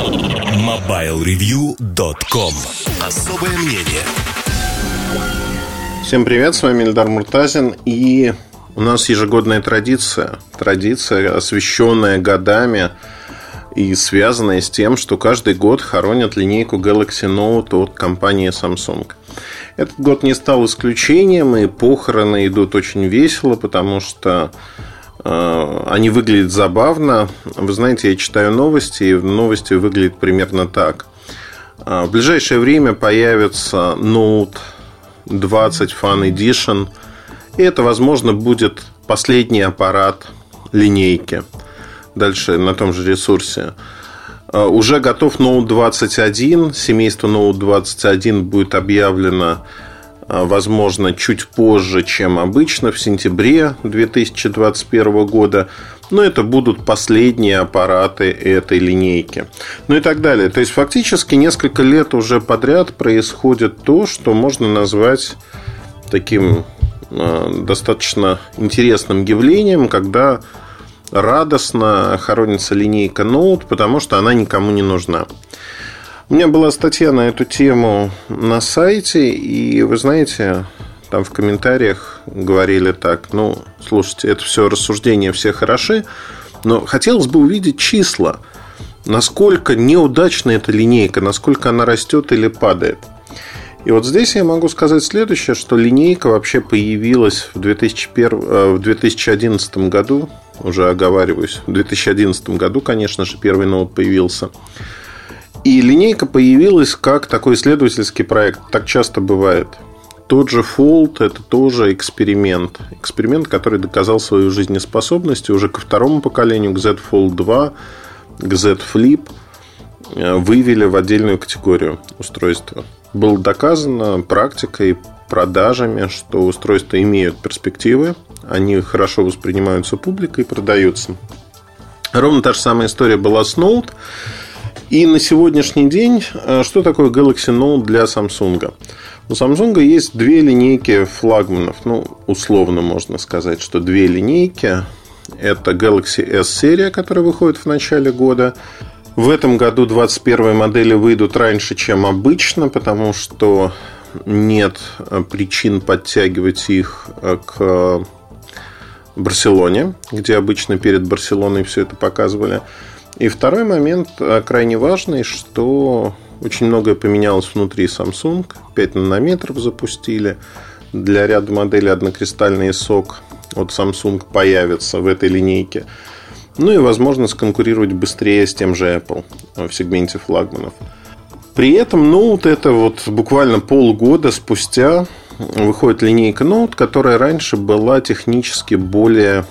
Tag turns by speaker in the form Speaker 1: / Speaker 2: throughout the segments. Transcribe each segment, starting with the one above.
Speaker 1: MobileReview.com Особое мнение.
Speaker 2: Всем привет, с вами Эльдар Муртазин И у нас ежегодная традиция. Традиция, освещенная годами и связанная с тем, что каждый год хоронят линейку Galaxy Note от компании Samsung. Этот год не стал исключением, и похороны идут очень весело, потому что они выглядят забавно. Вы знаете, я читаю новости, и новости выглядят примерно так. Э, в ближайшее время появится Note 20 Fan Edition, и это, возможно, будет последний аппарат линейки – дальше на том же ресурсе. А, уже готов Note 21. Семейство Note 21 будет объявлено, возможно, чуть позже, чем обычно, в сентябре 2021 года. Но это будут последние аппараты этой линейки. Ну и так далее. То есть, фактически, несколько лет уже подряд происходит то, что можно назвать таким а, достаточно интересным явлением, когда радостно хоронится линейка Note, потому что она никому не нужна. У меня была статья на эту тему на сайте, и вы знаете, там в комментариях говорили так, ну, слушайте, это все рассуждения все хороши, но хотелось бы увидеть числа, насколько неудачна эта линейка, насколько она растет или падает. И вот здесь я могу сказать следующее, что линейка вообще появилась в, 2001, э, в 2011 году, уже оговариваюсь, в 2011 году, конечно же, первый ноут появился. И линейка появилась как такой исследовательский проект. Так часто бывает. Тот же Fold – это тоже эксперимент. Эксперимент, который доказал свою жизнеспособность. Уже ко второму поколению, к Z Fold 2, к Z Flip э, вывели в отдельную категорию устройства. Было доказано практикой, продажами, что устройства имеют перспективы, они хорошо воспринимаются публикой и продаются. Ровно та же самая история была с Note. И на сегодняшний день, э, что такое Galaxy Note для Samsung? У Samsung есть две линейки флагманов. Ну, условно можно сказать, что две линейки. Это Galaxy S серия, которая выходит в начале года. В этом году 21 модели выйдут раньше, чем обычно, потому что нет э, причин подтягивать их э, к Барселоне, где обычно перед Барселоной все это показывали. И второй момент э, крайне важный, что очень многое поменялось внутри Samsung. 5 нанометров запустили. Для ряда моделей однокристальный сок от Samsung появится в этой линейке. Ну и возможно сконкурировать быстрее с тем же Apple в сегменте флагманов. При этом Note это вот буквально полгода спустя выходит линейка Note, которая раньше была технически более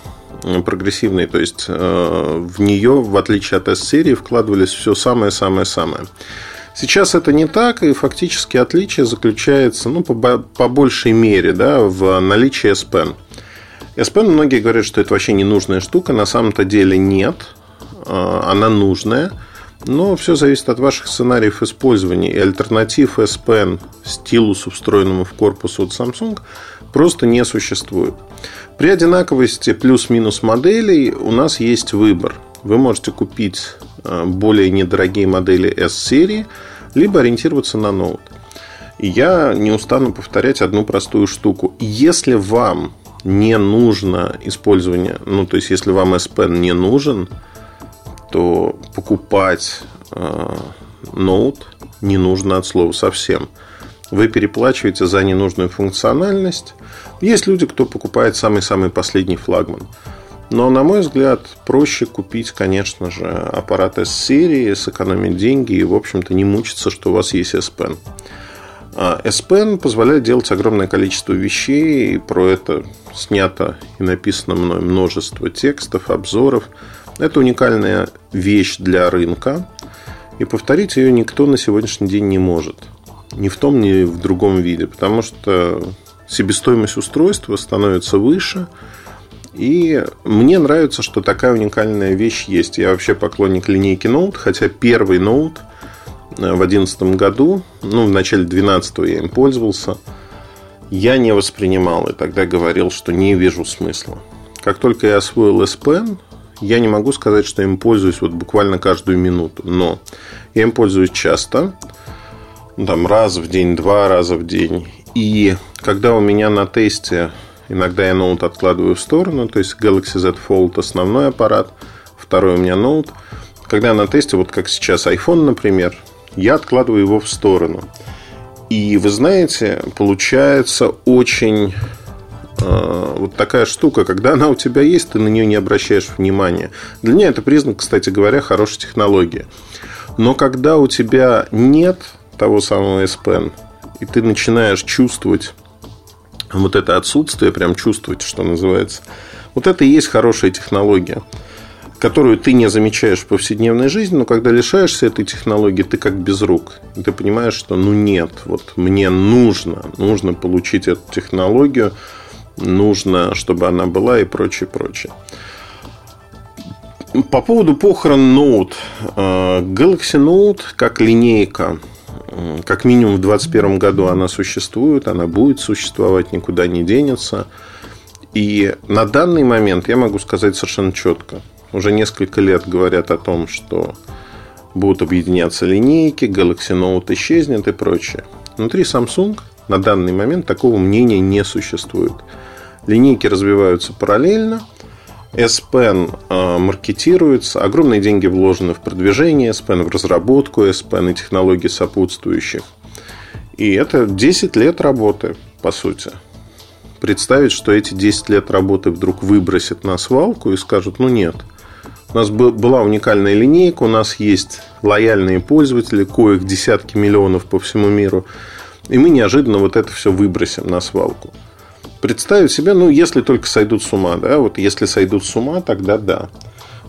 Speaker 2: прогрессивной. То есть э, в нее, в отличие от S-серии, вкладывались все самое-самое-самое. Сейчас это не так, и фактически отличие заключается ну, по, по большей мере да, в наличии S Pen. S Pen многие говорят, что это вообще ненужная штука. На самом-то деле нет. Э, она нужная. Но все зависит от ваших сценариев использования. И альтернатив S Pen стилусу, встроенному в корпус от Samsung, просто не существует. При одинаковости плюс-минус моделей у нас есть выбор. Вы можете купить э, более недорогие модели S-серии, либо ориентироваться на. И я не устану повторять одну простую штуку. Если вам не нужно использование, ну, то есть, если вам S Pen не нужен, то покупать э, ноут не нужно от слова совсем. Вы переплачиваете за ненужную функциональность. Есть люди, кто покупает самый-самый последний флагман. Но, на мой взгляд, проще купить, конечно же, аппарат S-серии, сэкономить деньги и, в общем-то, не мучиться, что у вас есть S Pen. А S Pen позволяет делать огромное количество вещей, и про это снято и написано мной множество текстов, обзоров – это уникальная вещь для рынка, и повторить ее никто на сегодняшний день не может. Ни в том, ни в другом виде, потому что себестоимость устройства становится выше, и мне нравится, что такая уникальная вещь есть. Я вообще поклонник линейки Note, хотя первый Note э, в 2011 году, ну, в начале 2012 я им пользовался, я не воспринимал и тогда говорил, что не вижу смысла. Как только я освоил S Pen, Я не могу сказать, что им пользуюсь вот буквально каждую минуту, но я им пользуюсь часто, ну, там раз в день, два раза в день. И когда у меня на тесте, иногда я ноут откладываю в сторону, то есть Galaxy Z Fold основной аппарат, второй у меня ноут. Когда на тесте, вот как сейчас iPhone, например, я откладываю его в сторону. И вы знаете, получается очень вот такая штука, когда она у тебя есть, ты на нее не обращаешь внимания. Для меня это признак, кстати говоря, хорошей технологии. Но когда у тебя нет того самого S Pen, и ты начинаешь чувствовать вот это отсутствие, прям чувствовать, что называется, вот это и есть хорошая технология которую ты не замечаешь в повседневной жизни, но когда лишаешься этой технологии, ты как без рук. Ты понимаешь, что ну нет, вот мне нужно, нужно получить эту технологию, нужно, чтобы она была и прочее, прочее. По поводу похорон Note. Э, Galaxy Note как линейка, как минимум в 2021 году она существует, она будет существовать, никуда не денется. И на данный момент я могу сказать совершенно четко – уже несколько лет говорят о том, что будут объединяться линейки, Galaxy Note исчезнет и прочее. Внутри Samsung на данный момент такого мнения не существует. Линейки развиваются параллельно. S Pen э, маркетируется, огромные деньги вложены в продвижение S Pen, в разработку S Pen и технологий сопутствующих. И это 10 лет работы, по сути представить, что эти 10 лет работы вдруг выбросят на свалку и скажут, ну нет, у нас была уникальная линейка, у нас есть лояльные пользователи, коих десятки миллионов по всему миру, и мы неожиданно вот это все выбросим на свалку. Представить себе, ну, если только сойдут с ума, да, вот если сойдут с ума, тогда да.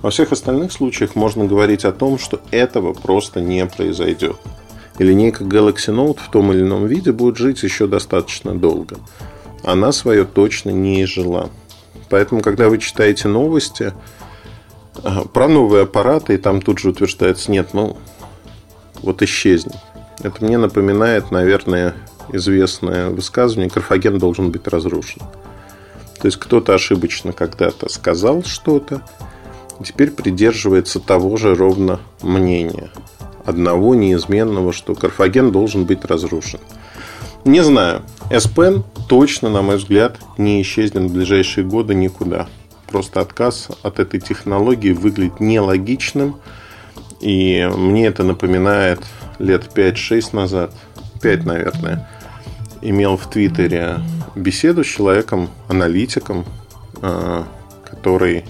Speaker 2: Во всех остальных случаях можно говорить о том, что этого просто не произойдет. И линейка Galaxy Note в том или ином виде будет жить еще достаточно долго. Она свое точно не изжила. Поэтому, когда вы читаете новости, про новые аппараты, и там тут же утверждается, нет, ну, вот исчезнет. Это мне напоминает, наверное, известное высказывание, Карфаген должен быть разрушен. То есть кто-то ошибочно когда-то сказал что-то, теперь придерживается того же ровно мнения. Одного неизменного, что Карфаген должен быть разрушен. Не знаю. S Pen точно, на мой взгляд, не исчезнет в ближайшие годы никуда просто отказ от этой технологии выглядит нелогичным. И мне это напоминает лет 5-6 назад, 5, наверное, имел в Твиттере беседу с человеком, аналитиком, а, который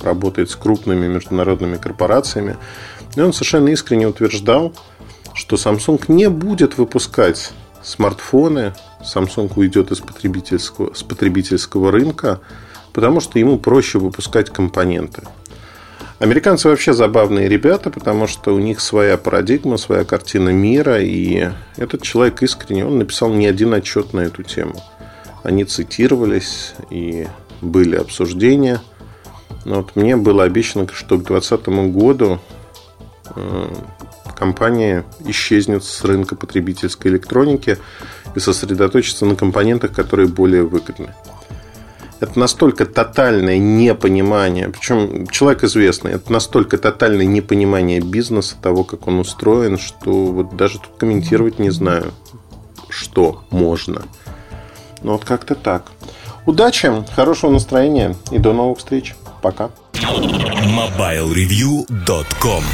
Speaker 2: работает с крупными международными корпорациями. И он совершенно искренне утверждал, что Samsung не будет выпускать смартфоны, Samsung уйдет из потребительского, с потребительского рынка – потому что ему проще выпускать компоненты. Американцы вообще забавные ребята, потому что у них своя парадигма, своя картина мира, и этот человек искренне, он написал не один отчет на эту тему. Они цитировались, и были обсуждения. Но вот мне было обещано, что к 2020 году э, компания исчезнет с рынка потребительской электроники и сосредоточится на компонентах, которые более выгодны это настолько тотальное непонимание, причем человек известный, это настолько тотальное непонимание бизнеса, того, как он устроен, что вот даже тут комментировать не знаю, что можно. Ну вот как-то так. Удачи, хорошего настроения и до новых встреч. Пока.
Speaker 1: MobileReview.com